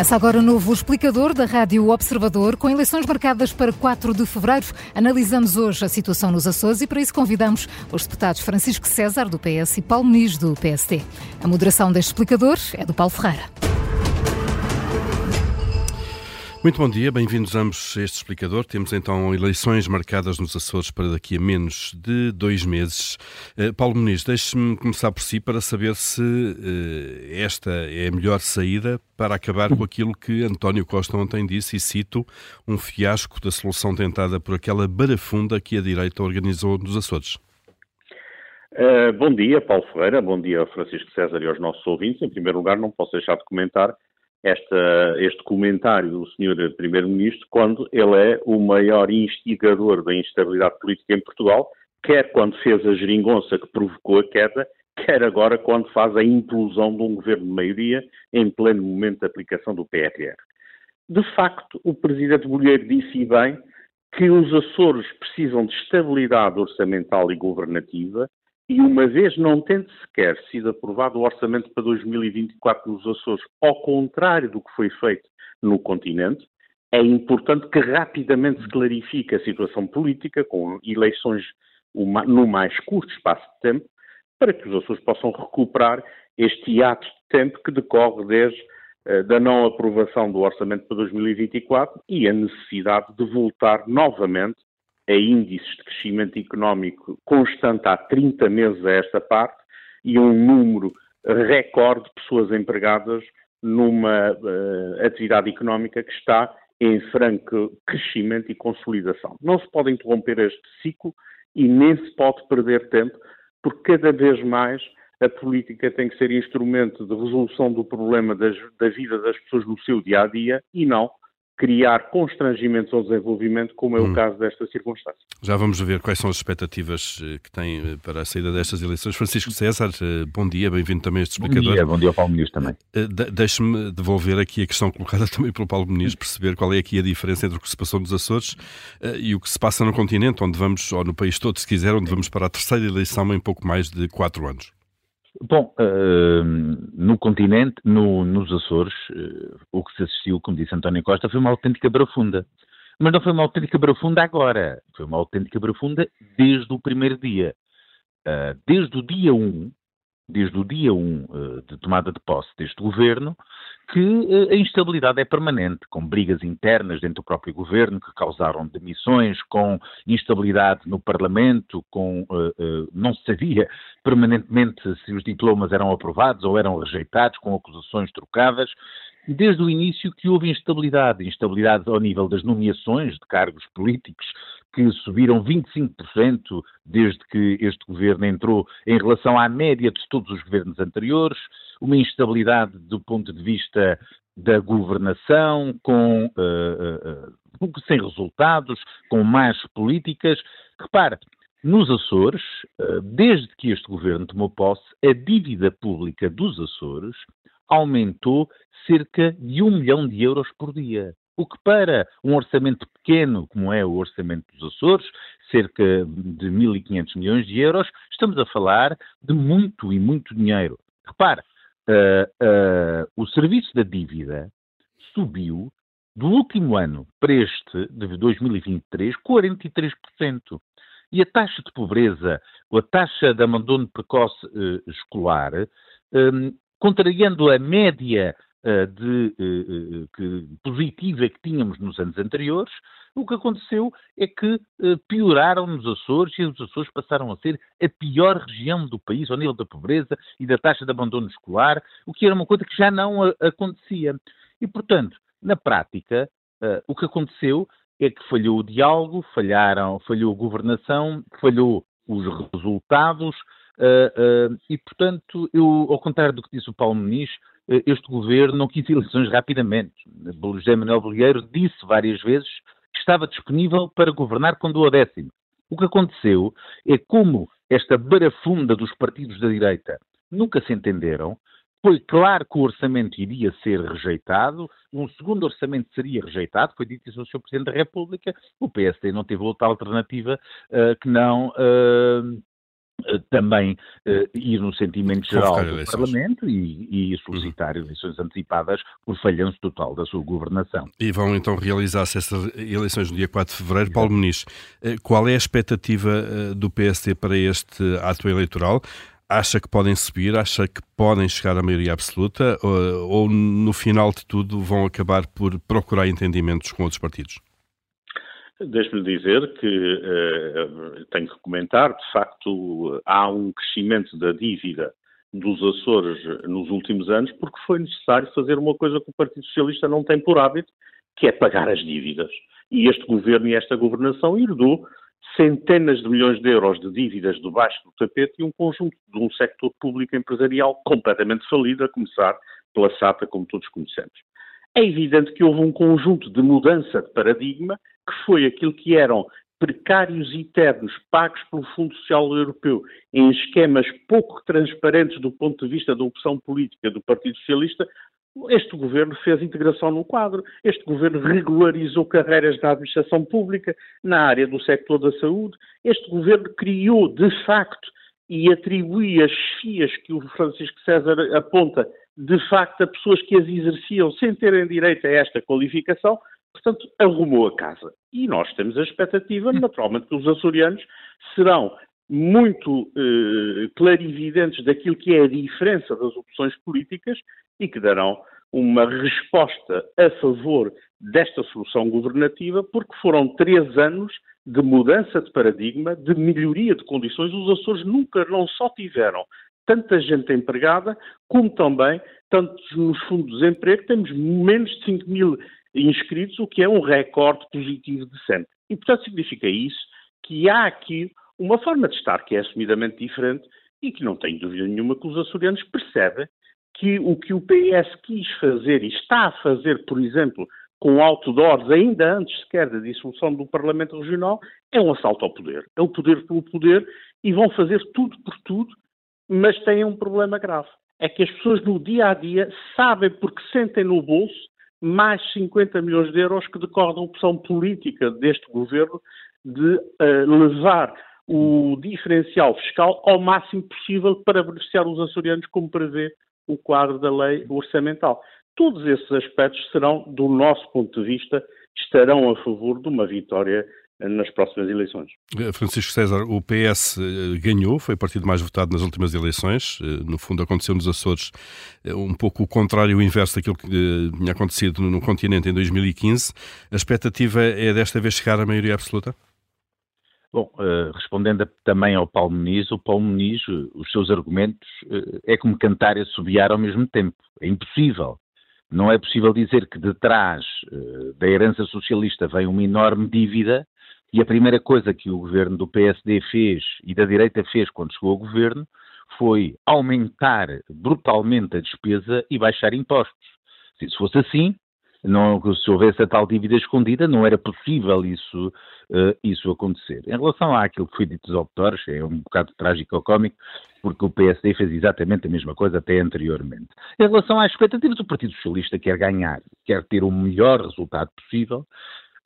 Começa agora o novo explicador da Rádio Observador. Com eleições marcadas para 4 de fevereiro, analisamos hoje a situação nos Açores e para isso convidamos os deputados Francisco César, do PS, e Paulo Muniz, do PSD. A moderação deste explicador é do Paulo Ferreira. Muito bom dia, bem-vindos ambos a este explicador. Temos então eleições marcadas nos Açores para daqui a menos de dois meses. Uh, Paulo Muniz, deixe-me começar por si para saber se uh, esta é a melhor saída para acabar com aquilo que António Costa ontem disse, e cito, um fiasco da solução tentada por aquela barafunda que a direita organizou nos Açores. Uh, bom dia, Paulo Ferreira, bom dia Francisco César e aos nossos ouvintes. Em primeiro lugar, não posso deixar de comentar esta, este comentário do Sr. Primeiro-Ministro quando ele é o maior instigador da instabilidade política em Portugal, quer quando fez a geringonça que provocou a queda, quer agora quando faz a implosão de um governo de maioria em pleno momento de aplicação do PRR. De facto, o Presidente Bolheiro disse bem que os Açores precisam de estabilidade orçamental e governativa e uma vez não tendo sequer sido aprovado o orçamento para 2024 nos Açores, ao contrário do que foi feito no continente, é importante que rapidamente se clarifique a situação política, com eleições no mais curto espaço de tempo, para que os Açores possam recuperar este ato de tempo que decorre desde uh, da não aprovação do orçamento para 2024 e a necessidade de voltar novamente a índices de crescimento económico constante há 30 meses a esta parte e um número recorde de pessoas empregadas numa uh, atividade económica que está em franco crescimento e consolidação. Não se pode interromper este ciclo e nem se pode perder tempo, porque cada vez mais a política tem que ser instrumento de resolução do problema das, da vida das pessoas no seu dia a dia e não criar constrangimentos ao desenvolvimento, como é o hum. caso desta circunstância. Já vamos ver quais são as expectativas eh, que tem eh, para a saída destas eleições. Francisco César, eh, bom dia, bem-vindo também a este explicador. Bom dia, bom dia ao Paulo Muniz também. Deixe-me devolver aqui a questão colocada também pelo Paulo Muniz, perceber qual é aqui a diferença entre o que se passou nos Açores e o que se passa no continente, onde vamos, ou no país todo, se quiser, onde vamos para a terceira eleição em pouco mais de quatro anos. Bom, uh, no continente, no, nos Açores, uh, o que se assistiu, como disse António Costa, foi uma autêntica brafunda. Mas não foi uma autêntica brafunda agora, foi uma autêntica brafunda desde o primeiro dia. Uh, desde o dia 1, desde o dia 1 uh, de tomada de posse deste governo, que uh, a instabilidade é permanente, com brigas internas dentro do próprio governo que causaram demissões, com instabilidade no Parlamento, com uh, não se sabia permanentemente se os diplomas eram aprovados ou eram rejeitados, com acusações trocadas. Desde o início que houve instabilidade, instabilidade ao nível das nomeações de cargos políticos, que subiram 25% desde que este governo entrou em relação à média de todos os governos anteriores, uma instabilidade do ponto de vista da governação, com, uh, uh, uh, sem resultados, com más políticas. Repare, nos Açores, desde que este governo tomou posse, a dívida pública dos Açores aumentou cerca de um milhão de euros por dia. O que para um orçamento pequeno, como é o orçamento dos Açores, cerca de 1.500 milhões de euros, estamos a falar de muito e muito dinheiro. Repare, uh, uh, o serviço da dívida subiu do último ano para este, de 2023, 43%. E a taxa de pobreza, a taxa de abandono precoce uh, escolar, um, contrariando a média de, uh, que, positiva que tínhamos nos anos anteriores, o que aconteceu é que pioraram nos Açores e os Açores passaram a ser a pior região do país ao nível da pobreza e da taxa de abandono escolar, o que era uma coisa que já não acontecia. E, portanto, na prática, o que aconteceu é que falhou o diálogo, falharam, falhou a governação, falhou os resultados, e, portanto, eu, ao contrário do que disse o Paulo Muniz, este governo não quis eleições rapidamente. José Manuel Bolheiro disse várias vezes que estava disponível para governar com o décimo. O que aconteceu é como esta barafunda dos partidos da direita nunca se entenderam, foi claro que o orçamento iria ser rejeitado, um segundo orçamento seria rejeitado, foi dito isso ao Sr. Presidente da República, o PSD não teve outra alternativa uh, que não uh, eh, também uh, ir no sentimento geral do eleições. Parlamento e, e solicitar uhum. eleições antecipadas por falhanço total da sua governação. E vão então realizar-se essas eleições no dia 4 de fevereiro. Paulo Muniz, qual é a expectativa do PSD para este ato eleitoral? Acha que podem subir? Acha que podem chegar à maioria absoluta? Ou, ou no final de tudo vão acabar por procurar entendimentos com outros partidos? Deixe-me dizer que uh, tenho que comentar, de facto, há um crescimento da dívida dos Açores nos últimos anos porque foi necessário fazer uma coisa que o Partido Socialista não tem por hábito, que é pagar as dívidas. E este governo e esta governação herdou centenas de milhões de euros de dívidas debaixo do tapete e um conjunto de um sector público empresarial completamente falido, a começar pela SATA, como todos conhecemos. É evidente que houve um conjunto de mudança de paradigma que foi aquilo que eram precários e ternos pagos pelo Fundo Social Europeu em esquemas pouco transparentes do ponto de vista da opção política do Partido Socialista, este governo fez integração no quadro, este governo regularizou carreiras da administração pública na área do sector da saúde, este governo criou, de facto, e atribui as FIAs que o Francisco César aponta, de facto, a pessoas que as exerciam sem terem direito a esta qualificação, Portanto, arrumou a casa. E nós temos a expectativa, naturalmente, que os açorianos serão muito eh, clarividentes daquilo que é a diferença das opções políticas e que darão uma resposta a favor desta solução governativa, porque foram três anos de mudança de paradigma, de melhoria de condições. Os Açores nunca não só tiveram tanta gente empregada, como também, tanto nos fundos de desemprego, temos menos de 5 mil inscritos, o que é um recorde positivo de sempre. E, portanto, significa isso que há aqui uma forma de estar que é assumidamente diferente e que não tenho dúvida nenhuma que os açorianos percebem que o que o PS quis fazer e está a fazer, por exemplo, com outdoors, ainda antes sequer da dissolução do Parlamento Regional, é um assalto ao poder. É o poder pelo poder e vão fazer tudo por tudo, mas têm um problema grave. É que as pessoas no dia a dia sabem porque sentem no bolso mais 50 milhões de euros que decorrem da opção política deste governo de uh, levar o diferencial fiscal ao máximo possível para beneficiar os açorianos, como prevê o quadro da lei orçamental. Todos esses aspectos serão, do nosso ponto de vista, estarão a favor de uma vitória nas próximas eleições. Eh, Francisco César, o PS eh, ganhou, foi o partido mais votado nas últimas eleições. Eh, no fundo, aconteceu nos Açores um pouco o contrário, o inverso daquilo que tinha acontecido no continente em 2015. A expectativa é desta vez chegar à maioria absoluta? Bom, respondendo também ao Paulo Muniz, o Paulo Muniz, os seus argumentos, é como cantar e assobiar ao mesmo tempo. É impossível. Não é possível dizer que detrás da herança socialista vem uma enorme dívida e a primeira coisa que o governo do PSD fez e da direita fez quando chegou ao governo foi aumentar brutalmente a despesa e baixar impostos. Se fosse assim, não, se houvesse a tal dívida escondida, não era possível isso, uh, isso acontecer. Em relação àquilo que foi dito dos auditores, é um bocado trágico ou cómico, porque o PSD fez exatamente a mesma coisa até anteriormente. Em relação às expectativas, o Partido Socialista quer ganhar, quer ter o melhor resultado possível,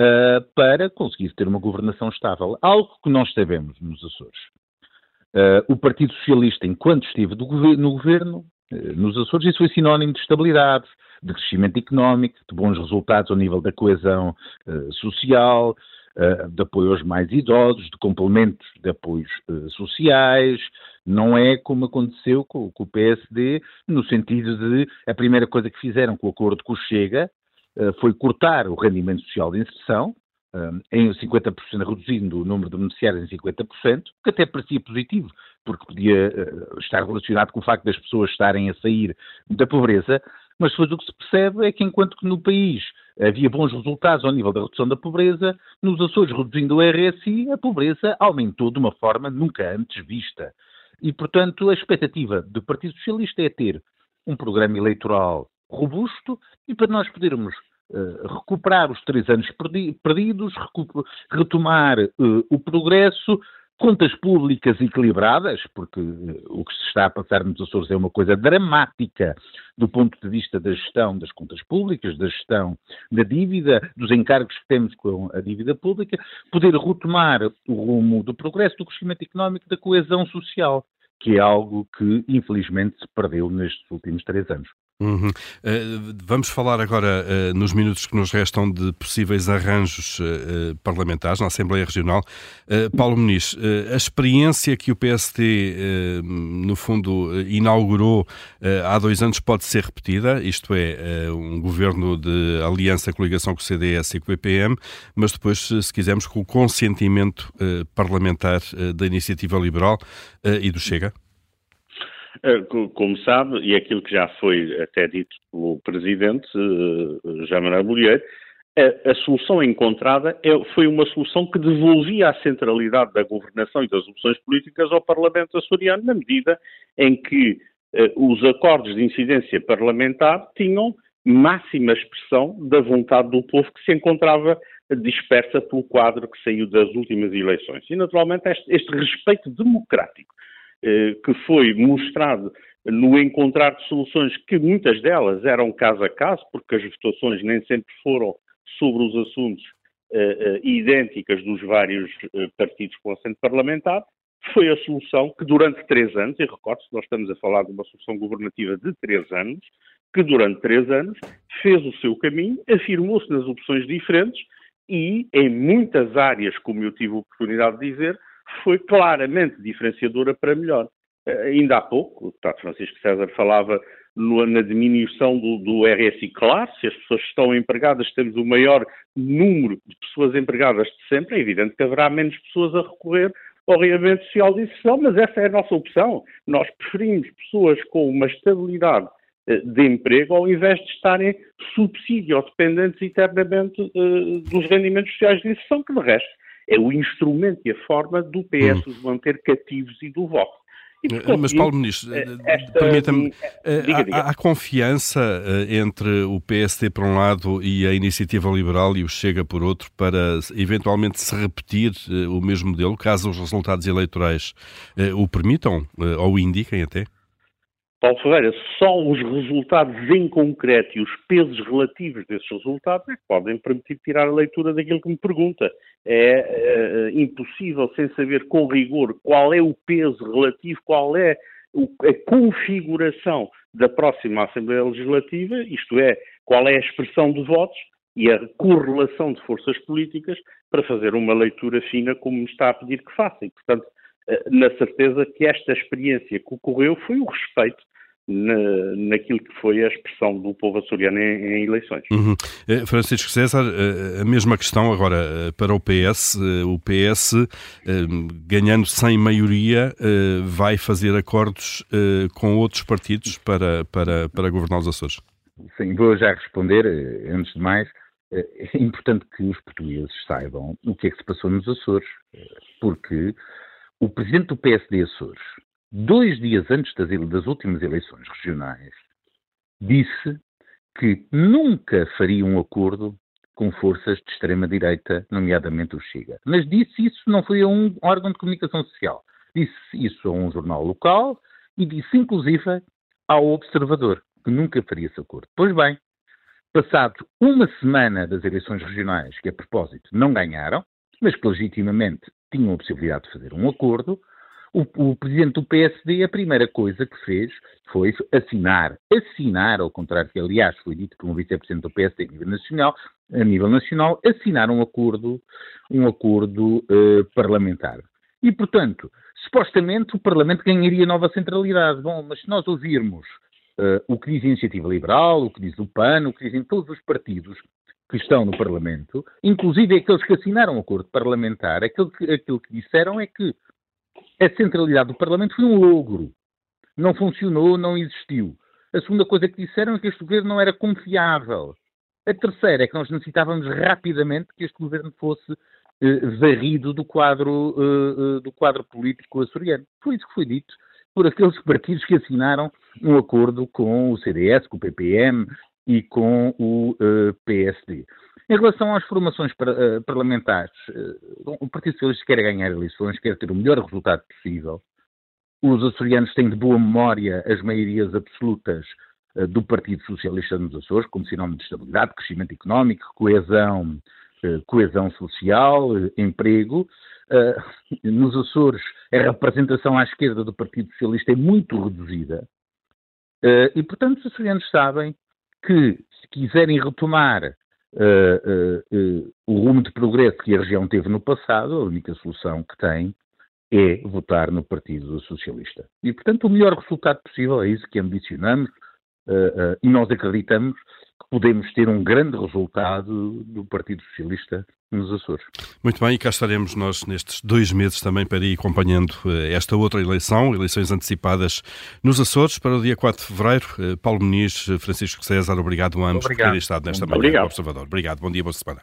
uh, para conseguir ter uma governação estável. Algo que nós sabemos nos Açores. Uh, o Partido Socialista, enquanto esteve no governo, uh, nos Açores, isso foi sinónimo de estabilidade, de crescimento económico, de bons resultados ao nível da coesão social, de apoio aos mais idosos, de complementos de apoios sociais, não é como aconteceu com, com, o PSD, no sentido de a primeira coisa que fizeram com o acordo com o Chega foi cortar o rendimento social de inserção, eh, em 50%, reduzindo o número de beneficiários em 50%, que até parecia positivo, porque podia eh, estar relacionado com o facto das pessoas estarem a sair da pobreza, mas depois o que se percebe é que enquanto que no país havia bons resultados ao nível da redução da pobreza, nos Açores, reduzindo o RSI, a pobreza aumentou de uma forma nunca antes vista. E, portanto, a expectativa do Partido Socialista é ter um programa eleitoral robusto e para nós podermos uh, recuperar os três anos perdi perdidos, retomar uh, o progresso, contas públicas equilibradas, porque eh, o que se está a passar nos Açores é uma coisa dramática do ponto de vista da gestão das contas públicas, da gestão da dívida, dos encargos que temos com a dívida pública, poder retomar o rumo do progresso, do crescimento económico, da coesão social, que é algo que infelizmente se perdeu nestes últimos três anos. Uhum. Uh, vamos falar agora, uh, nos minutos que nos restam, de possíveis arranjos uh, parlamentares na Assembleia Regional. Paulo Muniz, a experiência que o PST, no fundo, inaugurou há dois anos pode ser repetida, isto é, um governo de aliança, coligação com o CDS e com o PPM, mas depois, se quisermos, com o consentimento parlamentar da Iniciativa Liberal e do Chega? Eh, como sabe, e aquilo que já foi até dito pelo Presidente, eh, Jean Manuel Bolheiro, a, a, solução encontrada é, foi uma solução que devolvia a centralidade da governação e das opções políticas ao Parlamento açoriano, na medida em que eh, os acordos de incidência parlamentar tinham máxima expressão da vontade do povo que se encontrava dispersa pelo quadro que saiu das últimas eleições. E, naturalmente, este, este respeito democrático que foi mostrado no encontrar de soluções que muitas delas eram caso a caso, porque as votações nem sempre foram sobre os assuntos uh, uh, idênticas dos vários uh, partidos com assento parlamentar, foi a solução que durante três anos, e recordo-se, nós estamos a falar de uma solução governativa de três anos, que durante três anos fez o seu caminho, afirmou-se nas opções diferentes e, em muitas áreas, como eu tive a oportunidade de dizer, foi claramente diferenciadora para melhor. Uh, ainda há pouco, o deputado Francisco César falava no, na diminuição do, do, RSI. Claro, se as pessoas estão empregadas, temos o maior número de pessoas empregadas de sempre, é evidente que haverá menos pessoas a recorrer ao reabamento social de inserção, mas essa é a nossa opção. Nós preferimos pessoas com uma estabilidade uh, de emprego ao invés de estarem subsídio ou dependentes eternamente uh, dos rendimentos sociais de inserção, que de resto é o instrumento e a forma do PS hum. os manter cativos e do voto. Eh, Mas, Paulo Ministro, eh, permita-me, eh, há, há, confiança entre o PST por um lado e a Iniciativa Liberal e o Chega por outro para eventualmente se repetir o mesmo modelo, caso os resultados eleitorais o permitam ou o indiquem até? Paulo Ferreira, só os resultados em concreto e os pesos relativos desses resultados é que podem permitir tirar a leitura daquilo que me pergunta. É, é impossível, sem saber com rigor qual é o peso relativo, qual é a configuração da próxima Assembleia Legislativa, isto é, qual é a expressão de votos e a correlação de forças políticas para fazer uma leitura fina como me está a pedir que faça. E, portanto, na certeza que esta experiência que ocorreu foi o respeito na, naquilo que foi a expressão do povo açoriano em, em eleições. Uhum. Eh, Francisco César, eh, a mesma questão agora para o PS. O PS, ganhando sem maioria, vai fazer acordos com outros partidos para, para, para governar os Açores? Sim, vou já responder. Antes de mais, é importante que os portugueses saibam o que é que se passou nos Açores, porque o presidente do PSD Açores, dois dias antes das, das últimas eleições regionais, disse que nunca faria um acordo com forças de extrema-direita, nomeadamente o Chega. Mas disse isso, não foi a um órgão de comunicação social. Disse isso a um jornal local e disse, inclusive, ao Observador, que nunca faria esse acordo. Pois bem, passado uma semana das eleições regionais, que a propósito não ganharam, mas que legitimamente tinham a possibilidade de fazer um acordo, o, o, presidente do PSD, a primeira coisa que fez foi assinar, assinar, ao contrário que aliás foi dito por um vice-presidente do PSD a nível nacional, a nível nacional, assinar um acordo, um acordo uh, parlamentar. E, portanto, supostamente o Parlamento ganharia nova centralidade. Bom, mas se nós ouvirmos uh, o que diz a Iniciativa Liberal, o que diz o PAN, o que dizem todos os partidos que estão no Parlamento, inclusive aqueles que assinaram o acordo parlamentar, aquilo que, aquilo que disseram é que a centralidade do Parlamento foi um logro. Não funcionou, não existiu. A segunda coisa que disseram é que este governo não era confiável. A terceira é que nós necessitávamos rapidamente que este governo fosse eh, varrido do quadro, eh, eh do quadro político açoriano. Foi isso que foi dito por aqueles partidos que assinaram um acordo com o CDS, com o PPM e com o eh, PSD. Em relação às formações parlamentares, o Partido Socialista quer ganhar eleições, quer ter o melhor resultado possível. Os açorianos têm de boa memória as maiorias absolutas do Partido Socialista nos Açores, como sinónimo de estabilidade, crescimento económico, coesão, coesão social, emprego. Nos Açores, a representação à esquerda do Partido Socialista é muito reduzida. E, portanto, os açorianos sabem que, se quiserem retomar uh, uh, o rumo de progresso que a região teve no passado, a única solução que tem é votar no Partido Socialista. E, portanto, o melhor resultado possível é isso que ambicionamos e nós acreditamos podemos ter um grande resultado do Partido Socialista nos Açores. Muito bem, e cá estaremos nós nestes dois meses também para ir acompanhando eh, esta outra eleição, eleições antecipadas nos Açores para o dia 4 de fevereiro. Eh, Paulo Muniz, Francisco César, obrigado a ambos obrigado. por terem estado nesta manhã do Observador. Obrigado, bom dia, boa semana.